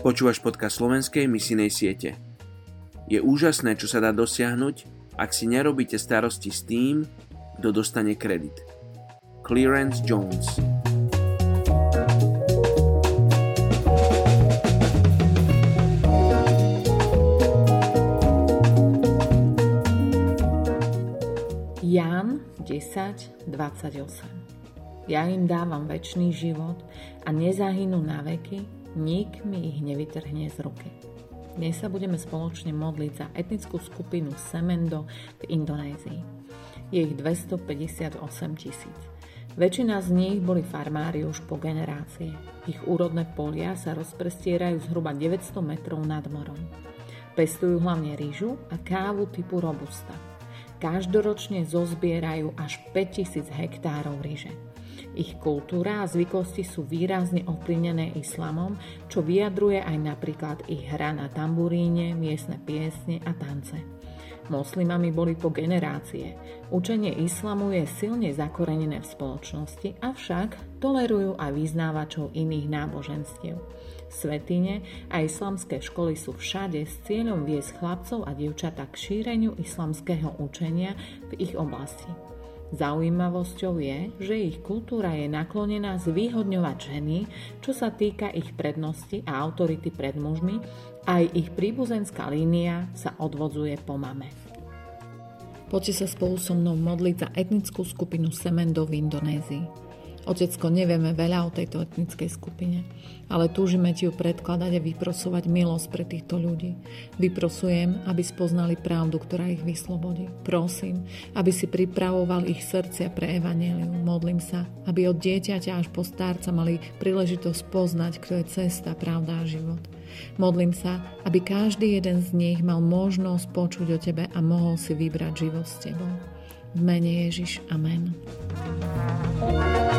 Počúvaš podcast slovenskej misijnej siete. Je úžasné, čo sa dá dosiahnuť, ak si nerobíte starosti s tým, kto dostane kredit. Clearance Jones Ján 10, 28 Ja im dávam väčší život a nezahynú na veky, nik mi ich nevytrhne z ruky. Dnes sa budeme spoločne modliť za etnickú skupinu Semendo v Indonézii. Je ich 258 tisíc. Väčšina z nich boli farmári už po generácie. Ich úrodné polia sa rozprestierajú zhruba 900 metrov nad morom. Pestujú hlavne rýžu a kávu typu robusta. Každoročne zozbierajú až 5000 hektárov ryže. Ich kultúra a zvyklosti sú výrazne ovplyvnené islamom, čo vyjadruje aj napríklad ich hra na tamburíne, miestne piesne a tance. Moslimami boli po generácie. Učenie islamu je silne zakorenené v spoločnosti, avšak tolerujú aj vyznávačov iných náboženstiev. Svetine a islamské školy sú všade s cieľom viesť chlapcov a dievčatá k šíreniu islamského učenia v ich oblasti. Zaujímavosťou je, že ich kultúra je naklonená zvýhodňovať ženy, čo sa týka ich prednosti a autority pred mužmi, aj ich príbuzenská línia sa odvodzuje po mame. Poďte sa spolu so mnou modliť za etnickú skupinu Semendo v Indonézii. Otecko, nevieme veľa o tejto etnickej skupine, ale túžime ti ju predkladať a vyprosovať milosť pre týchto ľudí. Vyprosujem, aby spoznali pravdu, ktorá ich vyslobodí. Prosím, aby si pripravoval ich srdcia pre evanelium. Modlím sa, aby od dieťaťa až po starca mali príležitosť poznať, kto je cesta, pravda a život. Modlím sa, aby každý jeden z nich mal možnosť počuť o tebe a mohol si vybrať život s tebou. V mene Ježiš. Amen. thank you